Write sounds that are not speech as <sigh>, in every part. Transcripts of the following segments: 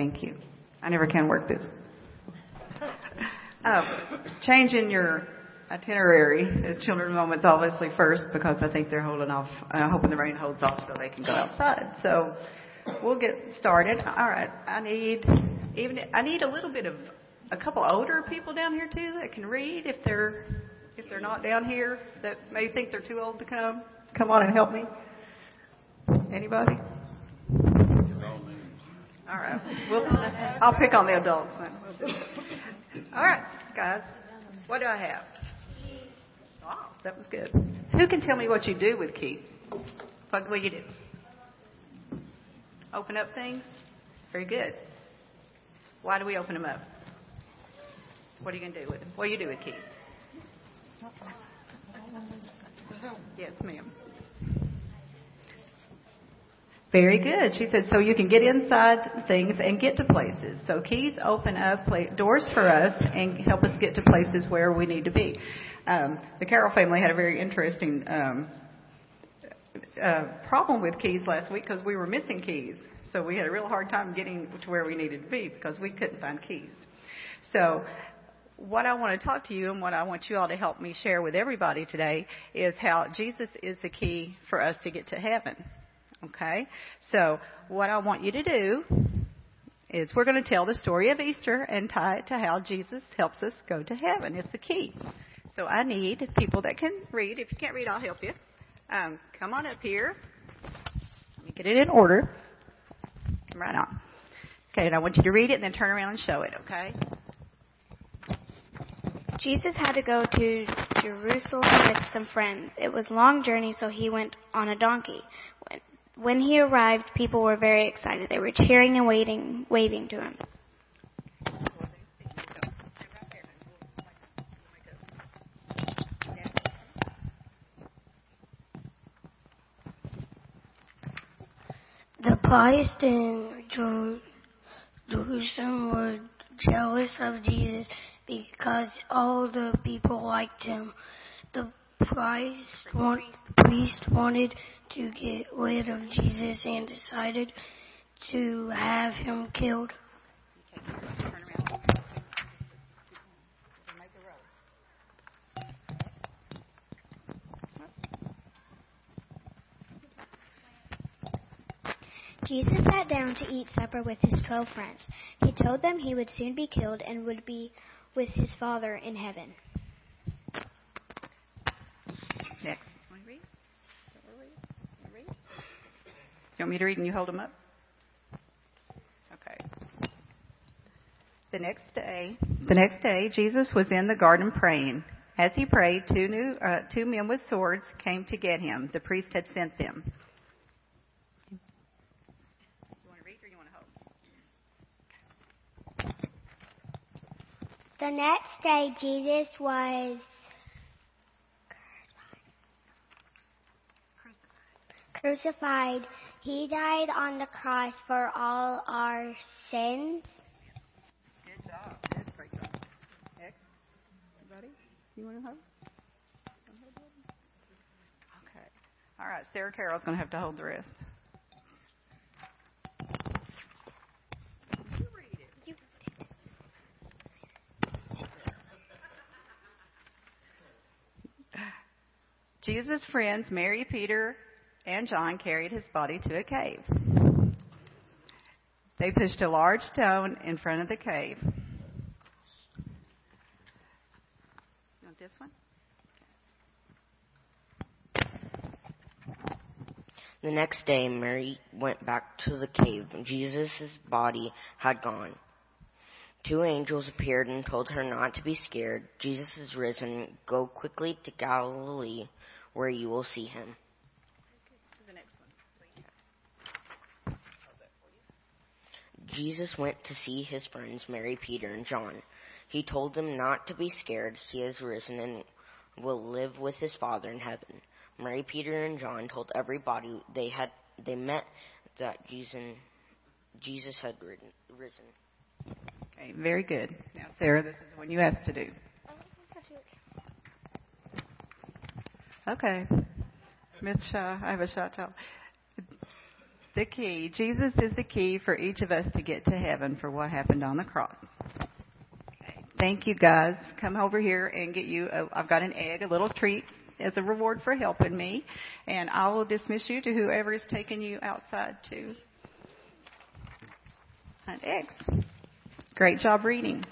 Thank you. I never can work this. Uh, changing your itinerary is children moments obviously first because I think they're holding off, uh, hoping the rain holds off so they can go outside. So we'll get started. All right. I need even I need a little bit of a couple older people down here too that can read if they're if they're not down here that may think they're too old to come. Come on and help me. Anybody? All right. We'll, I'll pick on the adults then. All right, guys. What do I have? Wow, that was good. Who can tell me what you do with keys? What will you do? Open up things? Very good. Why do we open them up? What are you going to do with them? What do you do with keys? Yes, ma'am. Very good. She said, so you can get inside things and get to places. So keys open up doors for us and help us get to places where we need to be. Um, the Carroll family had a very interesting um, uh, problem with keys last week because we were missing keys. So we had a real hard time getting to where we needed to be because we couldn't find keys. So what I want to talk to you and what I want you all to help me share with everybody today is how Jesus is the key for us to get to heaven. Okay? So, what I want you to do is we're going to tell the story of Easter and tie it to how Jesus helps us go to heaven. It's the key. So, I need people that can read. If you can't read, I'll help you. Um, come on up here. Let me get it in order. Come right on. Okay, and I want you to read it and then turn around and show it, okay? Jesus had to go to Jerusalem with some friends. It was a long journey, so he went on a donkey. When, he arrived, people were very excited. They were cheering and waiting, waving to him. The priests in Jerusalem were jealous of Jesus because all the people liked him. The priest, want, priest wanted to get rid of Jesus and decided to have him killed. Jesus sat down to eat supper with his twelve friends. He told them he would soon be killed and would be with his Father in heaven. Next. Want to read? read? You want me to read and you hold them up? Okay. The next day, the next day, Jesus was in the garden praying. As he prayed, two new, uh, two men with swords came to get him. The priest had sent them. You want to read or you want to hold? The next day, Jesus was crucified. crucified. He died on the cross for all our sins. Good job. Good, great job. Next. Everybody? You want to hold? Okay. All right. Sarah Carroll's going to have to hold the rest. <laughs> Jesus' friends, Mary, Peter, and John carried his body to a cave. They pushed a large stone in front of the cave. You want this one? The next day, Mary went back to the cave. Jesus' body had gone. Two angels appeared and told her not to be scared. Jesus is risen. Go quickly to Galilee, where you will see him. Jesus went to see his friends Mary, Peter, and John. He told them not to be scared. He has risen and will live with his Father in heaven. Mary, Peter, and John told everybody they had they met that Jesus, Jesus had risen. Okay, very good. Now, Sarah, this is what you asked to do. Okay. Miss Shaw, I have a shot tell. The key. Jesus is the key for each of us to get to heaven for what happened on the cross. Okay. Thank you guys. Come over here and get you. I've got an egg, a little treat as a reward for helping me, and I will dismiss you to whoever is taking you outside to hunt eggs. Great job reading.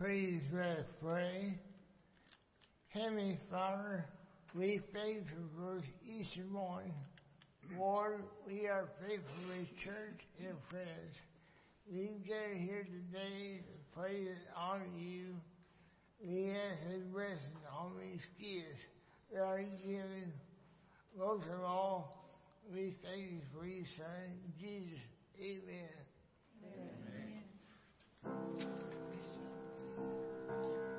Please let us pray. Heavenly Father, we thank you for each one. Lord, we are faithfully church and friends. We gather here today to praise and honor you. We ask a blessing on these kids that are given. Most of all, we thank you for your son, Jesus. Amen. Amen. Let あっ。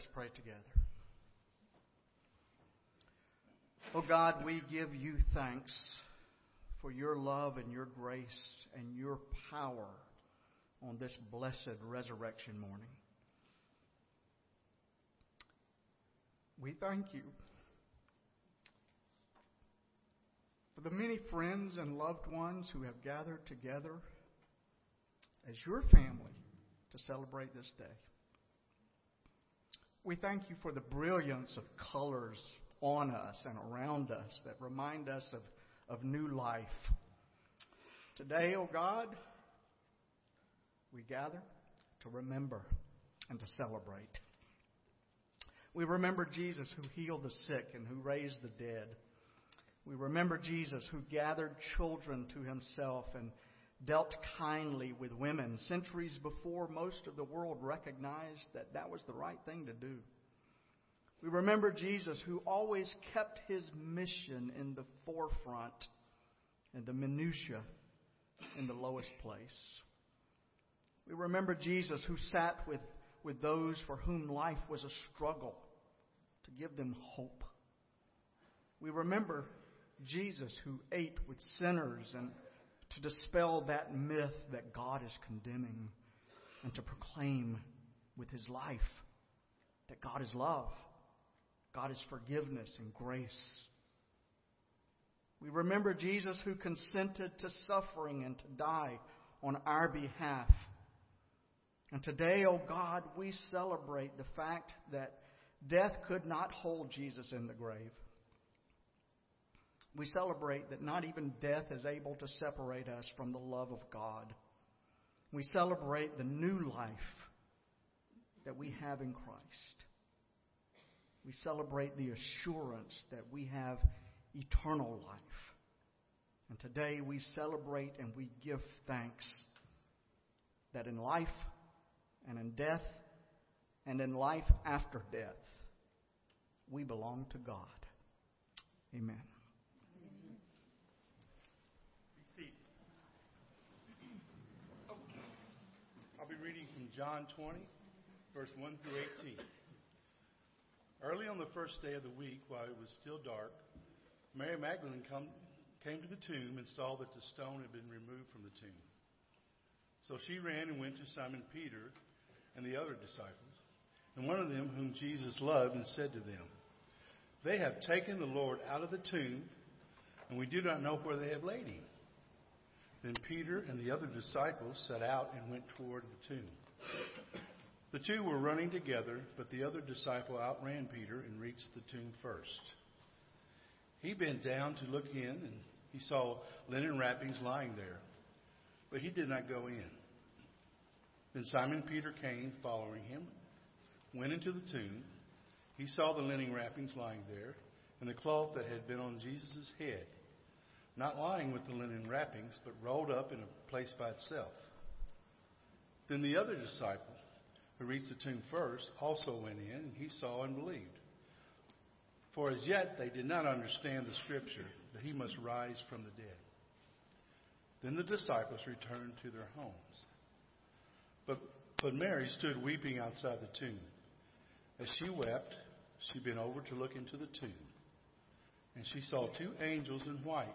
Us pray together. Oh God, we give you thanks for your love and your grace and your power on this blessed resurrection morning. We thank you for the many friends and loved ones who have gathered together as your family to celebrate this day. We thank you for the brilliance of colors on us and around us that remind us of, of new life. Today, O oh God, we gather to remember and to celebrate. We remember Jesus who healed the sick and who raised the dead. We remember Jesus who gathered children to himself and dealt kindly with women centuries before most of the world recognized that that was the right thing to do. We remember Jesus who always kept his mission in the forefront and the minutiae in the lowest place. We remember Jesus who sat with, with those for whom life was a struggle to give them hope. We remember Jesus who ate with sinners and to dispel that myth that God is condemning and to proclaim with his life that God is love, God is forgiveness and grace. We remember Jesus who consented to suffering and to die on our behalf. And today, O oh God, we celebrate the fact that death could not hold Jesus in the grave. We celebrate that not even death is able to separate us from the love of God. We celebrate the new life that we have in Christ. We celebrate the assurance that we have eternal life. And today we celebrate and we give thanks that in life and in death and in life after death, we belong to God. Amen. Reading from John 20, verse 1 through 18. Early on the first day of the week, while it was still dark, Mary Magdalene come, came to the tomb and saw that the stone had been removed from the tomb. So she ran and went to Simon Peter and the other disciples, and one of them whom Jesus loved, and said to them, They have taken the Lord out of the tomb, and we do not know where they have laid him. Then Peter and the other disciples set out and went toward the tomb. The two were running together, but the other disciple outran Peter and reached the tomb first. He bent down to look in, and he saw linen wrappings lying there, but he did not go in. Then Simon Peter came, following him, went into the tomb. He saw the linen wrappings lying there, and the cloth that had been on Jesus' head not lying with the linen wrappings, but rolled up in a place by itself. Then the other disciple, who reached the tomb first, also went in, and he saw and believed. For as yet they did not understand the scripture that he must rise from the dead. Then the disciples returned to their homes. But, but Mary stood weeping outside the tomb. As she wept, she bent over to look into the tomb. And she saw two angels in white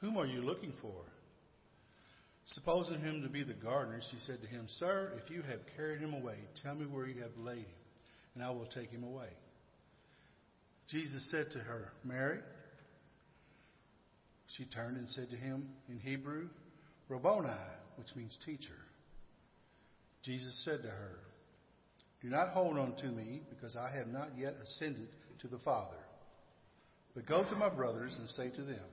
Whom are you looking for? Supposing him to be the gardener, she said to him, Sir, if you have carried him away, tell me where you have laid him, and I will take him away. Jesus said to her, Mary. She turned and said to him in Hebrew, Rabboni, which means teacher. Jesus said to her, Do not hold on to me, because I have not yet ascended to the Father. But go to my brothers and say to them,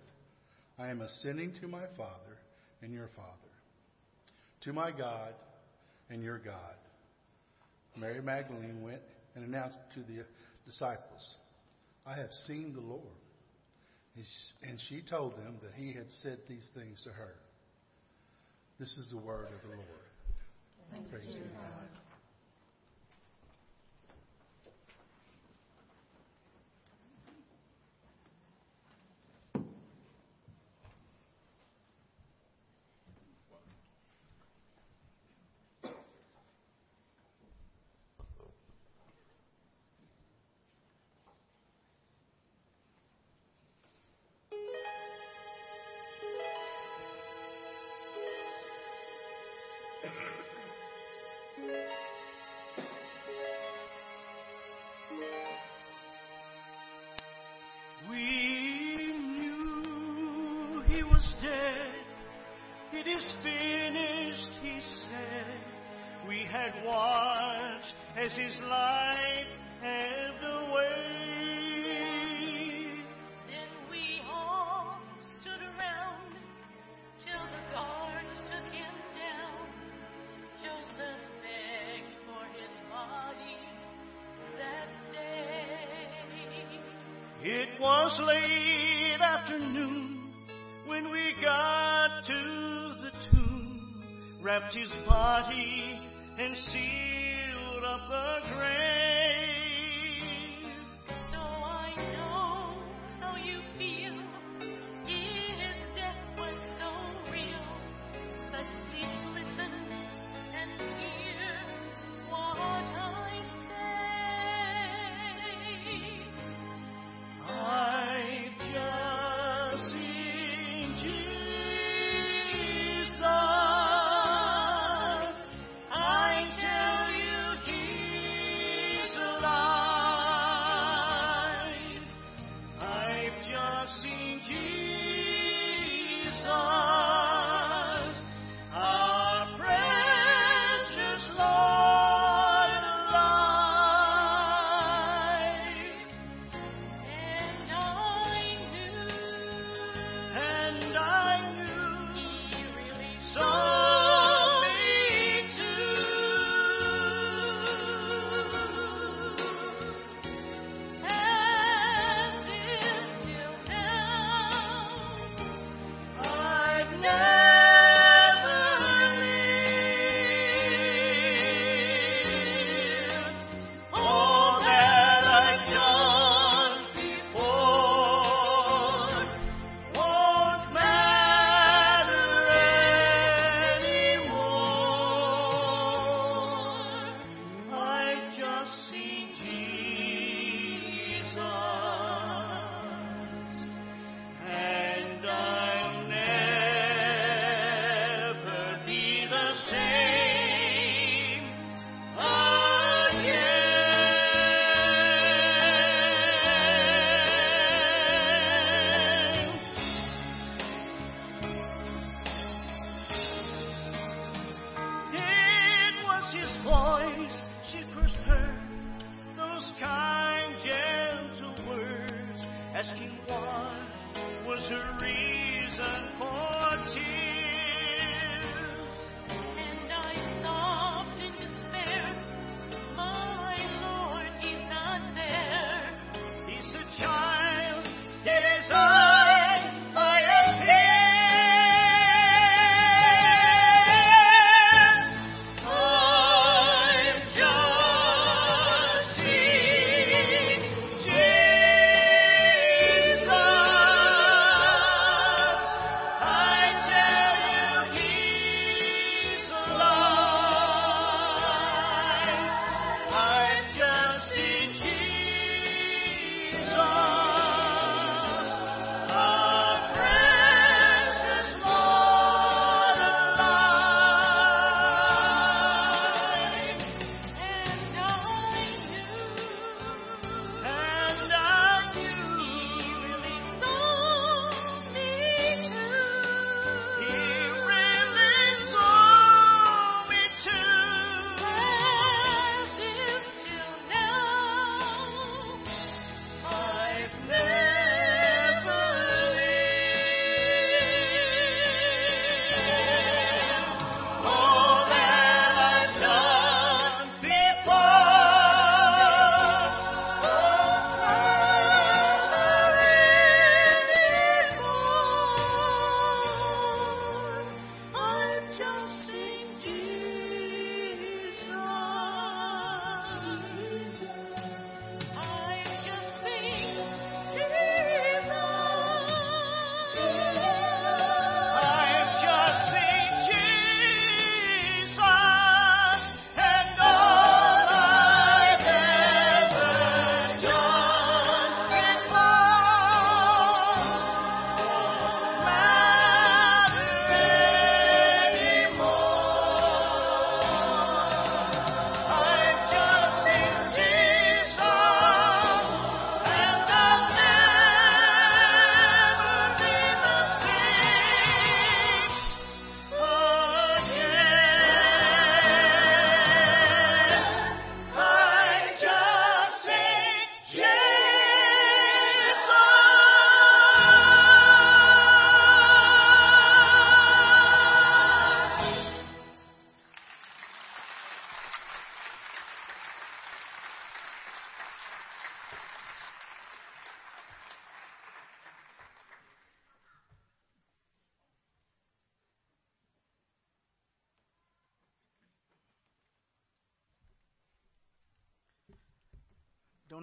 I am ascending to my Father and your Father, to my God and your God. Mary Magdalene went and announced to the disciples, I have seen the Lord. And she told them that he had said these things to her. This is the word of the Lord. Praise God. Was dead. It is finished, he said. We had watched as his life ebbed away. Then we all stood around till the guards took him down. Joseph begged for his body that day. It was late wrapped his body and sealed up the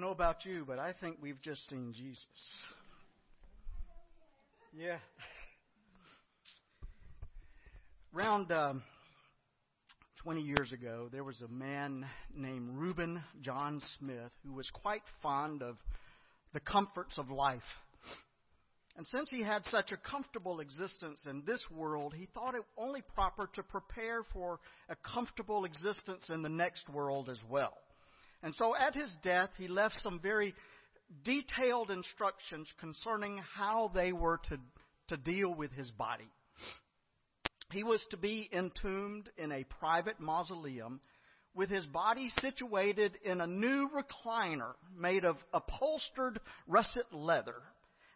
know about you, but I think we've just seen Jesus. Yeah. Around um, 20 years ago, there was a man named Reuben John Smith who was quite fond of the comforts of life. And since he had such a comfortable existence in this world, he thought it only proper to prepare for a comfortable existence in the next world as well. And so at his death, he left some very detailed instructions concerning how they were to, to deal with his body. He was to be entombed in a private mausoleum with his body situated in a new recliner made of upholstered russet leather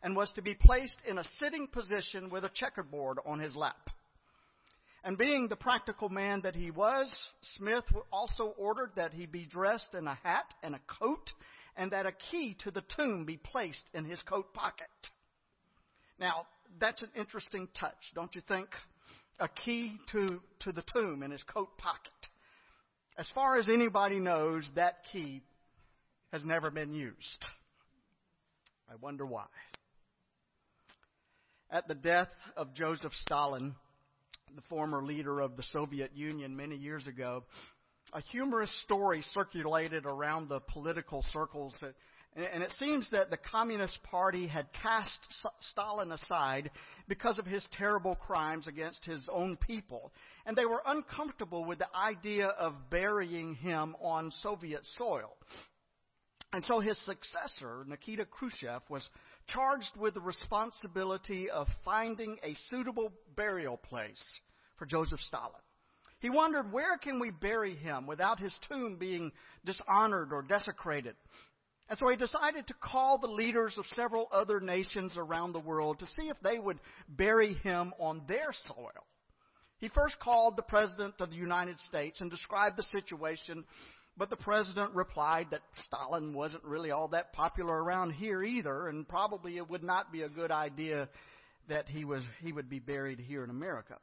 and was to be placed in a sitting position with a checkerboard on his lap. And being the practical man that he was, Smith also ordered that he be dressed in a hat and a coat, and that a key to the tomb be placed in his coat pocket. Now, that's an interesting touch, don't you think? A key to, to the tomb in his coat pocket. As far as anybody knows, that key has never been used. I wonder why. At the death of Joseph Stalin, the former leader of the Soviet Union many years ago, a humorous story circulated around the political circles. That, and it seems that the Communist Party had cast Stalin aside because of his terrible crimes against his own people. And they were uncomfortable with the idea of burying him on Soviet soil. And so his successor, Nikita Khrushchev, was charged with the responsibility of finding a suitable burial place for Joseph Stalin. He wondered where can we bury him without his tomb being dishonored or desecrated. And so he decided to call the leaders of several other nations around the world to see if they would bury him on their soil. He first called the President of the United States and described the situation, but the President replied that Stalin wasn't really all that popular around here either, and probably it would not be a good idea that he was he would be buried here in America.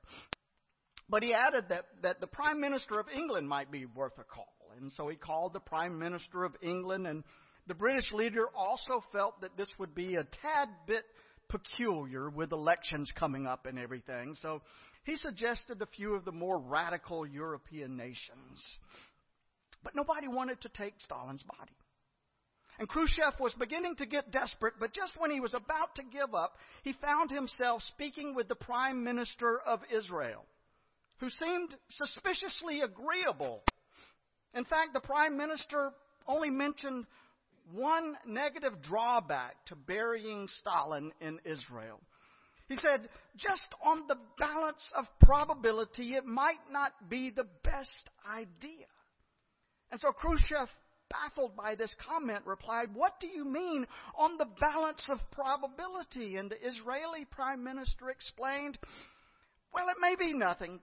But he added that, that the Prime Minister of England might be worth a call. And so he called the Prime Minister of England, and the British leader also felt that this would be a tad bit peculiar with elections coming up and everything. So he suggested a few of the more radical European nations. But nobody wanted to take Stalin's body. And Khrushchev was beginning to get desperate, but just when he was about to give up, he found himself speaking with the Prime Minister of Israel who seemed suspiciously agreeable. In fact, the prime minister only mentioned one negative drawback to burying Stalin in Israel. He said, just on the balance of probability, it might not be the best idea. And so Khrushchev, baffled by this comment, replied, What do you mean on the balance of probability? And the Israeli prime minister explained, Well, it may be nothing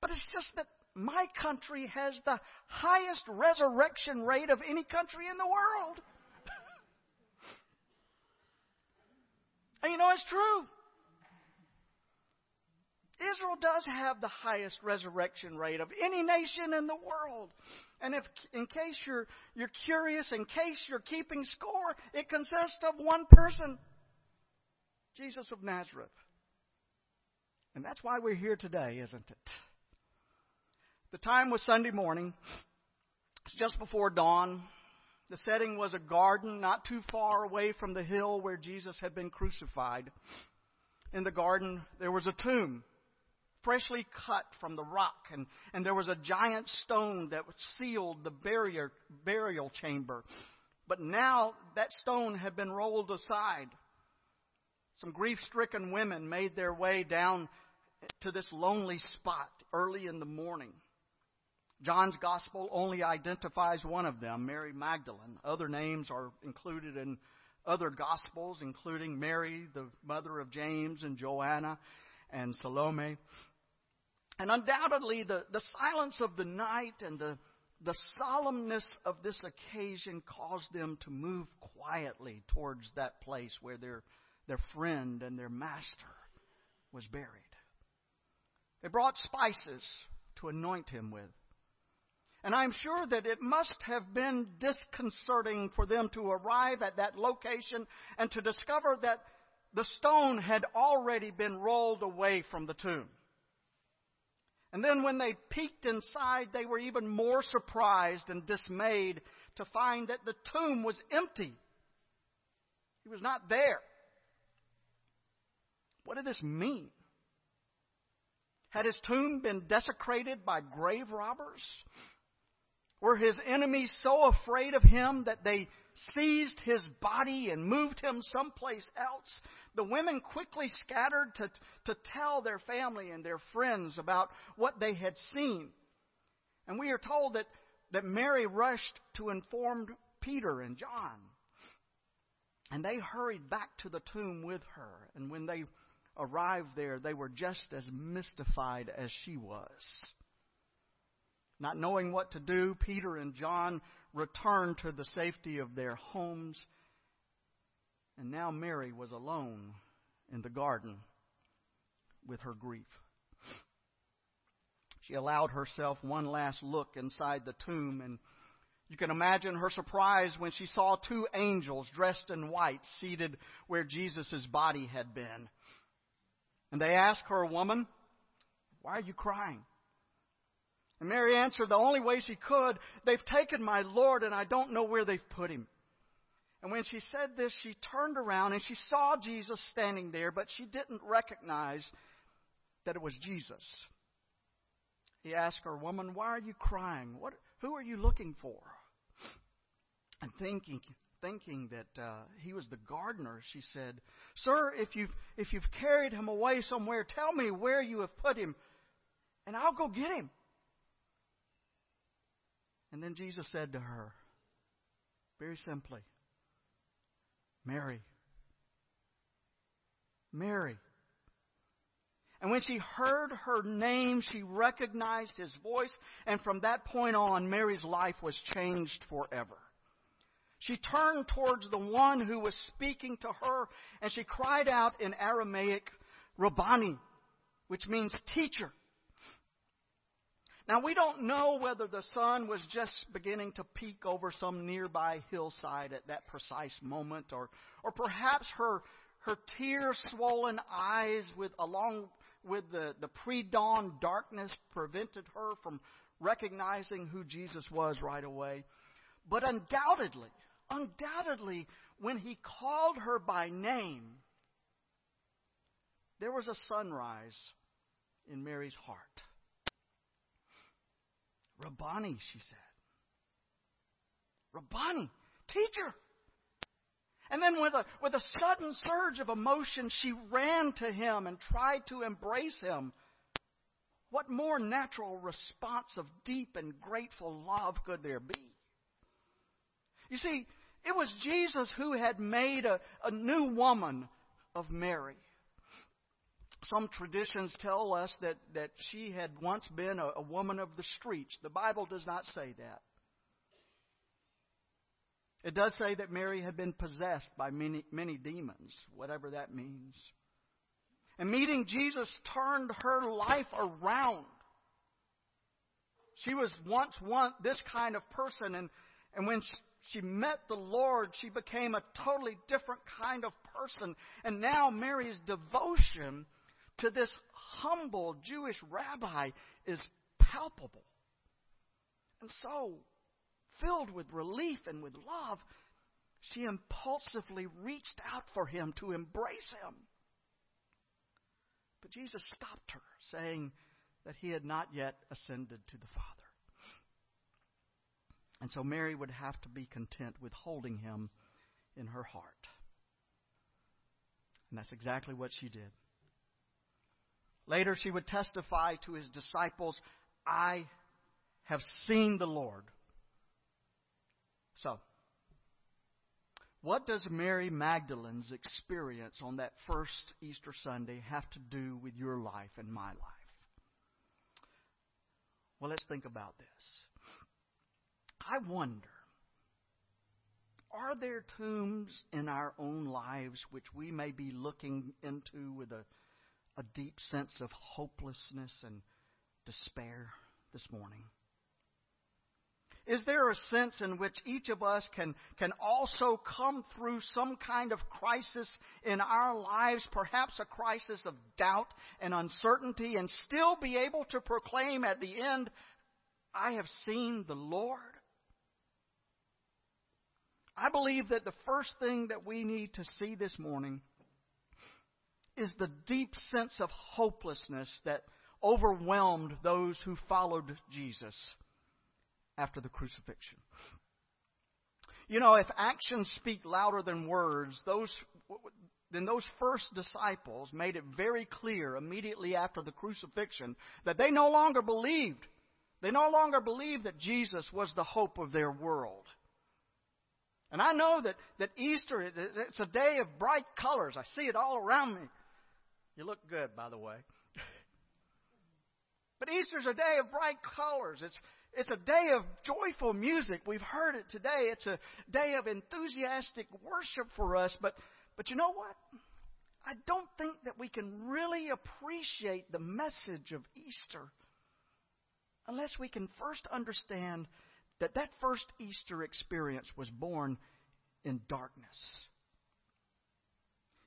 but it's just that my country has the highest resurrection rate of any country in the world. <laughs> and you know, it's true. Israel does have the highest resurrection rate of any nation in the world. And if, in case you're, you're curious, in case you're keeping score, it consists of one person Jesus of Nazareth. And that's why we're here today, isn't it? The time was Sunday morning. It's just before dawn. The setting was a garden not too far away from the hill where Jesus had been crucified. In the garden, there was a tomb, freshly cut from the rock, and, and there was a giant stone that sealed the barrier, burial chamber. But now that stone had been rolled aside. Some grief stricken women made their way down to this lonely spot early in the morning. John's gospel only identifies one of them, Mary Magdalene. Other names are included in other gospels, including Mary, the mother of James, and Joanna, and Salome. And undoubtedly, the, the silence of the night and the, the solemnness of this occasion caused them to move quietly towards that place where their, their friend and their master was buried. They brought spices to anoint him with. And I'm sure that it must have been disconcerting for them to arrive at that location and to discover that the stone had already been rolled away from the tomb. And then when they peeked inside, they were even more surprised and dismayed to find that the tomb was empty. He was not there. What did this mean? Had his tomb been desecrated by grave robbers? Were his enemies so afraid of him that they seized his body and moved him someplace else? The women quickly scattered to, to tell their family and their friends about what they had seen. And we are told that, that Mary rushed to inform Peter and John. And they hurried back to the tomb with her. And when they arrived there, they were just as mystified as she was. Not knowing what to do, Peter and John returned to the safety of their homes. And now Mary was alone in the garden with her grief. She allowed herself one last look inside the tomb, and you can imagine her surprise when she saw two angels dressed in white seated where Jesus' body had been. And they asked her, Woman, why are you crying? And Mary answered the only way she could, They've taken my Lord, and I don't know where they've put him. And when she said this, she turned around and she saw Jesus standing there, but she didn't recognize that it was Jesus. He asked her, Woman, why are you crying? What, who are you looking for? And thinking, thinking that uh, he was the gardener, she said, Sir, if you've, if you've carried him away somewhere, tell me where you have put him, and I'll go get him. And then Jesus said to her, very simply, Mary. Mary. And when she heard her name, she recognized his voice, and from that point on, Mary's life was changed forever. She turned towards the one who was speaking to her, and she cried out in Aramaic, Rabbani, which means teacher. Now, we don't know whether the sun was just beginning to peek over some nearby hillside at that precise moment, or, or perhaps her, her tear swollen eyes, with, along with the, the pre dawn darkness, prevented her from recognizing who Jesus was right away. But undoubtedly, undoubtedly, when he called her by name, there was a sunrise in Mary's heart. Rabbani, she said. Rabbani, teacher. And then with a, with a sudden surge of emotion, she ran to him and tried to embrace him. What more natural response of deep and grateful love could there be? You see, it was Jesus who had made a, a new woman of Mary. Some traditions tell us that, that she had once been a, a woman of the streets. The Bible does not say that. It does say that Mary had been possessed by many, many demons, whatever that means. And meeting Jesus turned her life around. She was once one, this kind of person, and, and when she, she met the Lord, she became a totally different kind of person. And now Mary's devotion to this humble Jewish rabbi is palpable. And so, filled with relief and with love, she impulsively reached out for him to embrace him. But Jesus stopped her, saying that he had not yet ascended to the Father. And so Mary would have to be content with holding him in her heart. And that's exactly what she did. Later, she would testify to his disciples, I have seen the Lord. So, what does Mary Magdalene's experience on that first Easter Sunday have to do with your life and my life? Well, let's think about this. I wonder are there tombs in our own lives which we may be looking into with a a deep sense of hopelessness and despair this morning? Is there a sense in which each of us can, can also come through some kind of crisis in our lives, perhaps a crisis of doubt and uncertainty, and still be able to proclaim at the end, I have seen the Lord? I believe that the first thing that we need to see this morning is the deep sense of hopelessness that overwhelmed those who followed Jesus after the crucifixion. You know, if actions speak louder than words, those then those first disciples made it very clear immediately after the crucifixion that they no longer believed. They no longer believed that Jesus was the hope of their world. And I know that, that Easter, it's a day of bright colors. I see it all around me. You look good, by the way. <laughs> but Easter's a day of bright colors. It's, it's a day of joyful music. We've heard it today. It's a day of enthusiastic worship for us. But, but you know what? I don't think that we can really appreciate the message of Easter unless we can first understand that that first Easter experience was born in darkness.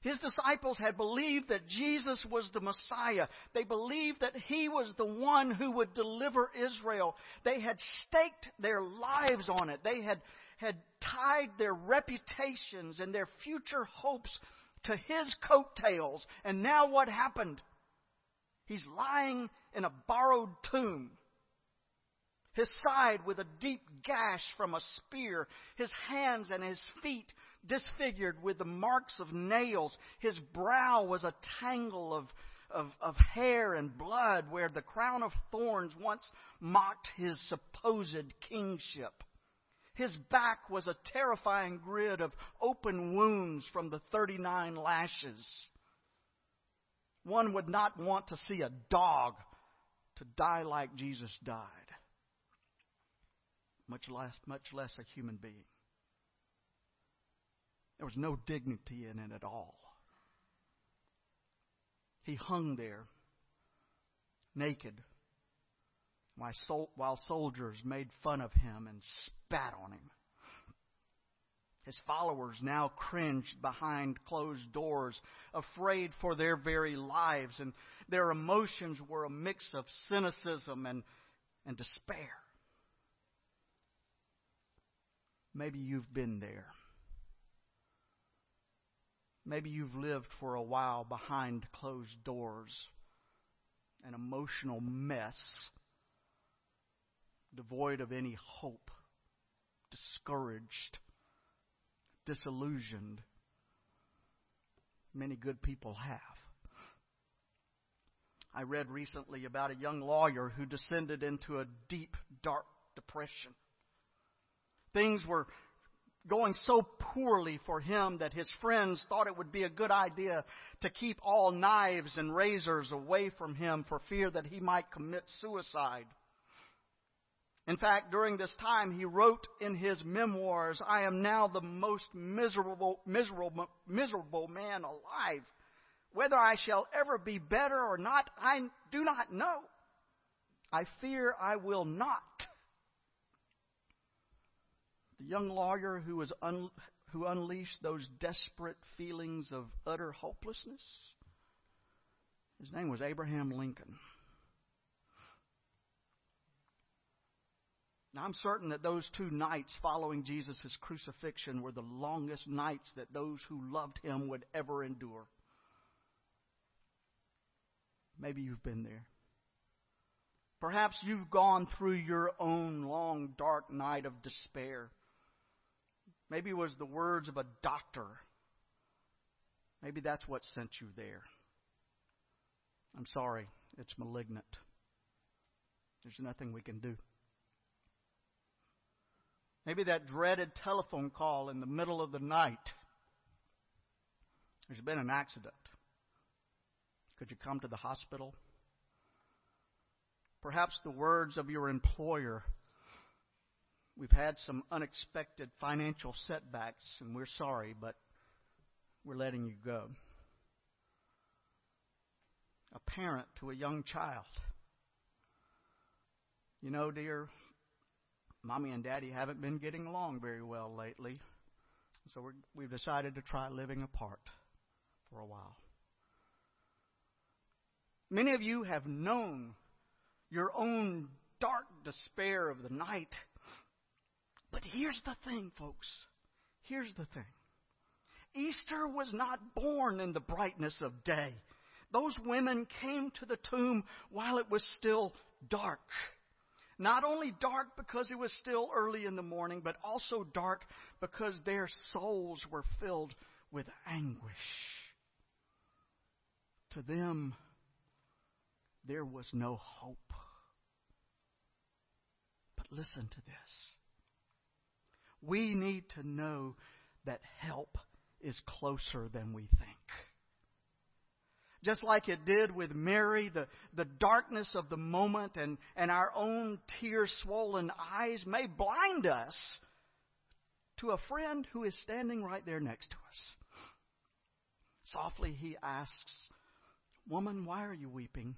His disciples had believed that Jesus was the Messiah. They believed that he was the one who would deliver Israel. They had staked their lives on it. They had, had tied their reputations and their future hopes to his coattails. And now what happened? He's lying in a borrowed tomb his side with a deep gash from a spear, his hands and his feet disfigured with the marks of nails. His brow was a tangle of, of, of hair and blood where the crown of thorns once mocked his supposed kingship. His back was a terrifying grid of open wounds from the 39 lashes. One would not want to see a dog to die like Jesus died much less, much less a human being. There was no dignity in it at all. He hung there, naked, while soldiers made fun of him and spat on him. His followers now cringed behind closed doors, afraid for their very lives, and their emotions were a mix of cynicism and, and despair. Maybe you've been there. Maybe you've lived for a while behind closed doors, an emotional mess, devoid of any hope, discouraged, disillusioned. Many good people have. I read recently about a young lawyer who descended into a deep, dark depression. Things were going so poorly for him that his friends thought it would be a good idea to keep all knives and razors away from him for fear that he might commit suicide. In fact, during this time, he wrote in his memoirs, I am now the most miserable, miserable, miserable man alive. Whether I shall ever be better or not, I do not know. I fear I will not. The young lawyer who, was un, who unleashed those desperate feelings of utter hopelessness, his name was Abraham Lincoln. Now, I'm certain that those two nights following Jesus' crucifixion were the longest nights that those who loved him would ever endure. Maybe you've been there. Perhaps you've gone through your own long, dark night of despair. Maybe it was the words of a doctor. Maybe that's what sent you there. I'm sorry, it's malignant. There's nothing we can do. Maybe that dreaded telephone call in the middle of the night. There's been an accident. Could you come to the hospital? Perhaps the words of your employer We've had some unexpected financial setbacks, and we're sorry, but we're letting you go. A parent to a young child. You know, dear, Mommy and Daddy haven't been getting along very well lately. So we're, we've decided to try living apart for a while. Many of you have known your own dark despair of the night. But here's the thing, folks. Here's the thing. Easter was not born in the brightness of day. Those women came to the tomb while it was still dark. Not only dark because it was still early in the morning, but also dark because their souls were filled with anguish. To them, there was no hope. But listen to this. We need to know that help is closer than we think. Just like it did with Mary, the, the darkness of the moment and, and our own tear swollen eyes may blind us to a friend who is standing right there next to us. Softly he asks, Woman, why are you weeping?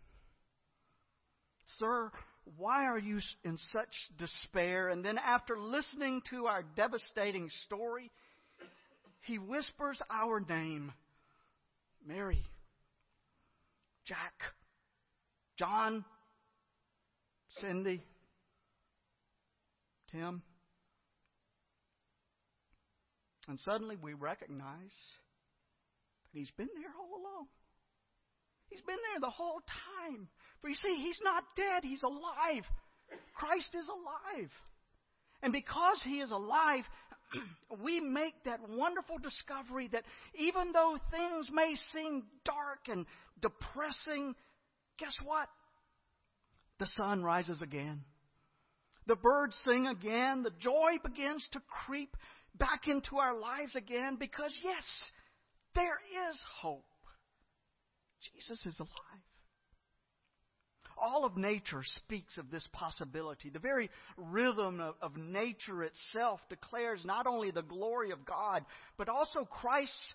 Sir, why are you in such despair? And then, after listening to our devastating story, he whispers our name Mary, Jack, John, Cindy, Tim. And suddenly we recognize that he's been there all along. He's been there the whole time. For you see, he's not dead, he's alive. Christ is alive. And because he is alive, <clears throat> we make that wonderful discovery that even though things may seem dark and depressing, guess what? The sun rises again. The birds sing again. The joy begins to creep back into our lives again because, yes, there is hope. Jesus is alive. All of nature speaks of this possibility. The very rhythm of, of, nature itself declares not only the glory of God, but also Christ's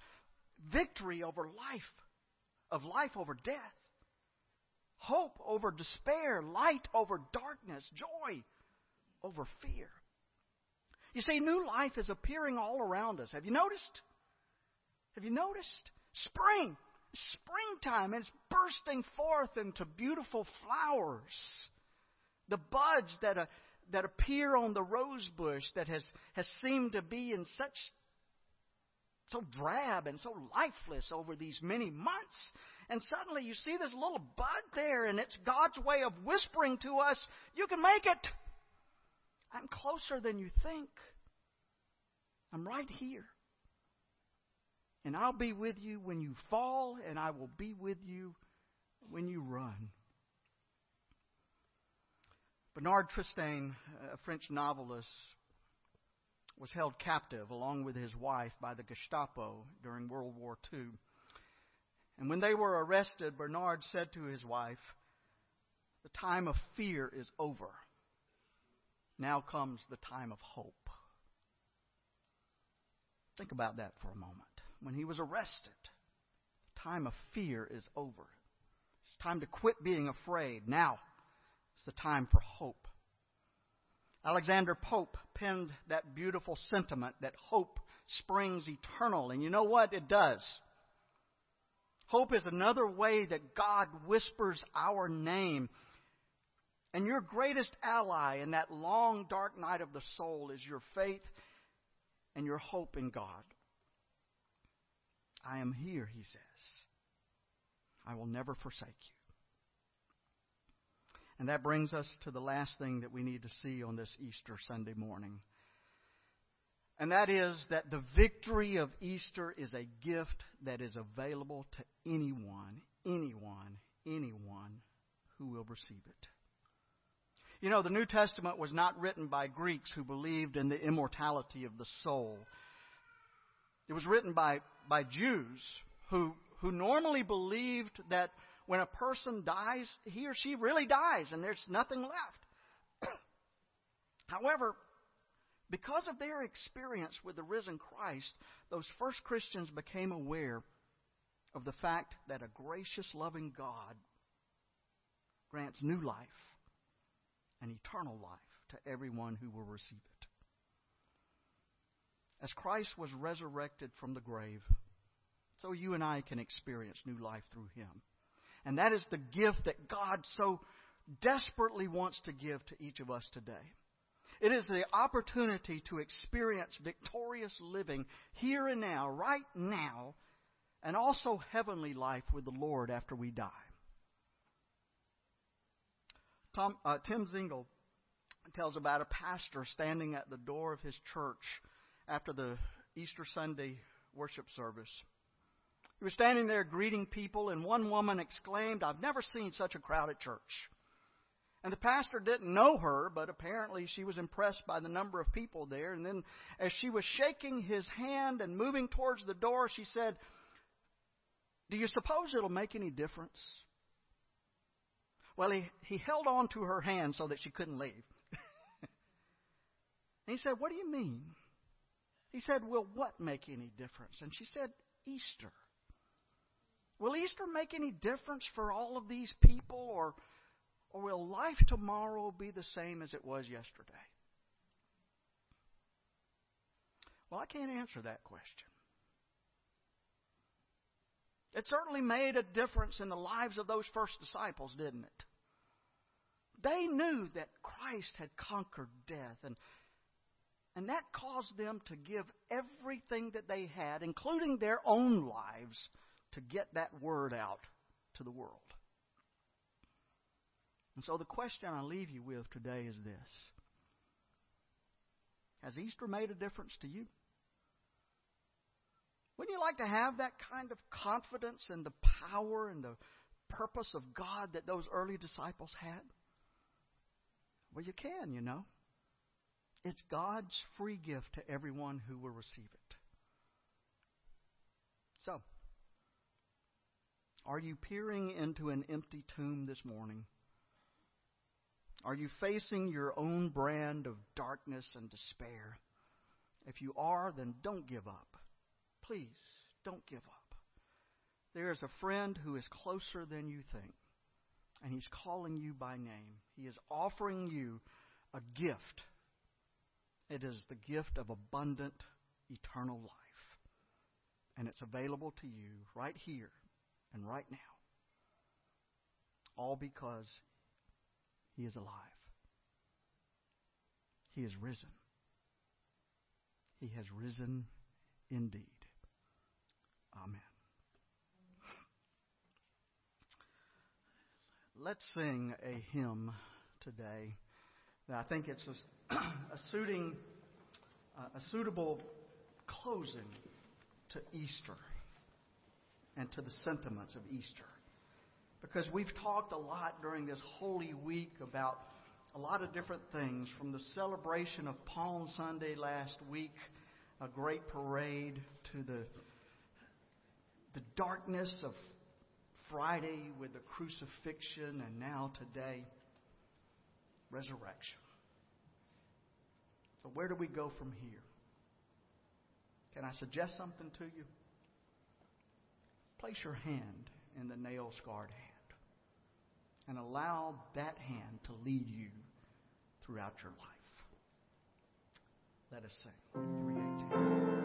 victory over life, of life over death, hope over despair, light over darkness, joy over fear. You see, new life is appearing all around us. Have you noticed? Have you noticed? Spring springtime it's bursting forth into beautiful flowers. The buds that, uh, that appear on the rose bush that has, has seemed to be in such so drab and so lifeless over these many months. And suddenly you see this little bud there, and it's God's way of whispering to us, You can make it. I'm closer than you think. I'm right here. And I'll be with you when you fall, and I will be with you when you run. Bernard Tristan, a French novelist, was held captive along with his wife by the Gestapo during World War II. And when they were arrested, Bernard said to his wife, The time of fear is over. Now comes the time of hope. Think about that for a moment when he was arrested. The time of fear is over. It's time to quit being afraid. Now it's the time for hope. Alexander Pope penned that beautiful sentiment that hope springs eternal. And you know what? It does. Hope is another way that God whispers our name. And your greatest ally in that long, dark night of the soul is your faith and your hope in God. I am here, he says. I will never forsake you. And that brings us to the last thing that we need to see on this Easter Sunday morning. And that is that the victory of Easter is a gift that is available to anyone, anyone, anyone who will receive it. You know, the New Testament was not written by Greeks who believed in the immortality of the soul. It was written by by Jews who, who normally believed that when a person dies, he or she really dies and there's nothing left. <clears throat> However, because of their experience with the risen Christ, those first Christians became aware of the fact that a gracious, loving God grants new life and eternal life to everyone who will receive it. As Christ was resurrected from the grave, so you and I can experience new life through him. And that is the gift that God so desperately wants to give to each of us today. It is the opportunity to experience victorious living here and now, right now, and also heavenly life with the Lord after we die. Tom, uh, Tim Zingle tells about a pastor standing at the door of his church after the Easter Sunday worship service. He was standing there greeting people, and one woman exclaimed, I've never seen such a crowd at church. And the pastor didn't know her, but apparently she was impressed by the number of people there. And then, as she was shaking his hand and moving towards the door, she said, Do you suppose it'll make any difference? Well, he, he held on to her hand so that she couldn't leave. <laughs> and he said, What do you mean? He said, Will what make any difference? And she said, Easter. Will Easter make any difference for all of these people, or, or will life tomorrow be the same as it was yesterday? Well, I can't answer that question. It certainly made a difference in the lives of those first disciples, didn't it? They knew that Christ had conquered death, and, and that caused them to give everything that they had, including their own lives, to get that word out to the world. And so the question I leave you with today is this Has Easter made a difference to you? Wouldn't you like to have that kind of confidence in the power and the purpose of God that those early disciples had? Well, you can, you know. It's God's free gift to everyone who will receive it. So, are you peering into an empty tomb this morning? Are you facing your own brand of darkness and despair? If you are, then don't give up. Please, don't give up. There is a friend who is closer than you think, and he's calling you by name. He is offering you a gift. It is the gift of abundant, eternal life. And it's available to you right here and right now. All because He is alive. He is risen. He has risen indeed. Amen. Let's sing a hymn today. I think it's a, <clears throat> a suiting, uh, a suitable closing to Easter and to the sentiments of Easter. Because we've talked a lot during this Holy Week about a lot of different things, from the celebration of Palm Sunday last week, a great parade, to the the darkness of Friday with the crucifixion, and now today, resurrection. So, where do we go from here? Can I suggest something to you? Place your hand in the nail scarred hand and allow that hand to lead you throughout your life. Let us sing. 318.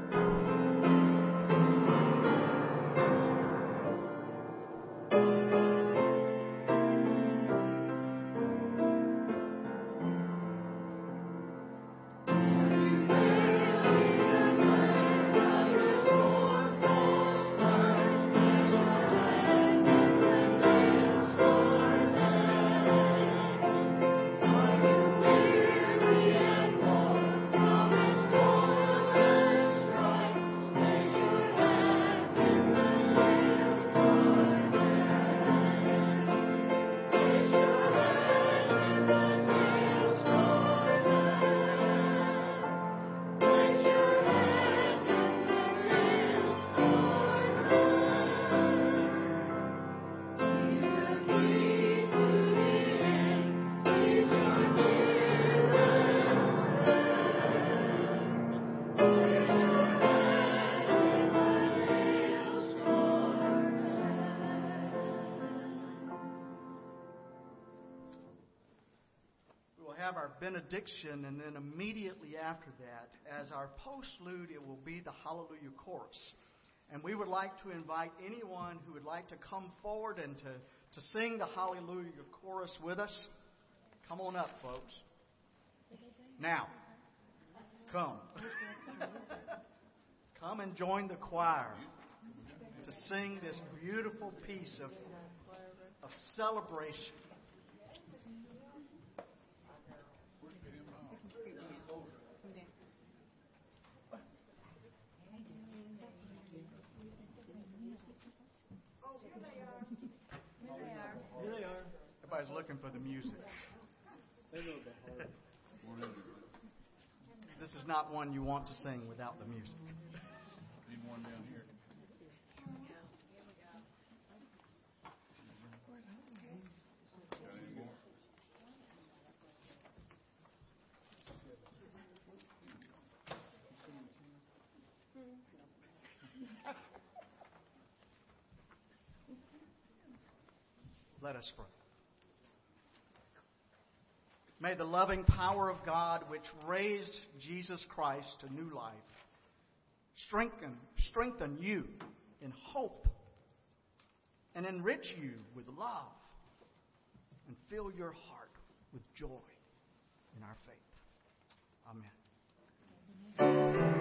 Benediction, and then immediately after that, as our postlude, it will be the Hallelujah Chorus. And we would like to invite anyone who would like to come forward and to, to sing the Hallelujah Chorus with us. Come on up, folks. Now, come. <laughs> come and join the choir to sing this beautiful piece of, of celebration. Looking for the music. They know the heart. This is not one you want to sing without the music. Need one down here. Got any more? Let us pray. May the loving power of God, which raised Jesus Christ to new life, strengthen, strengthen you in hope and enrich you with love and fill your heart with joy in our faith. Amen.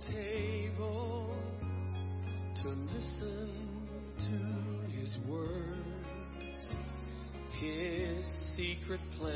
Table to listen to his words, his secret plan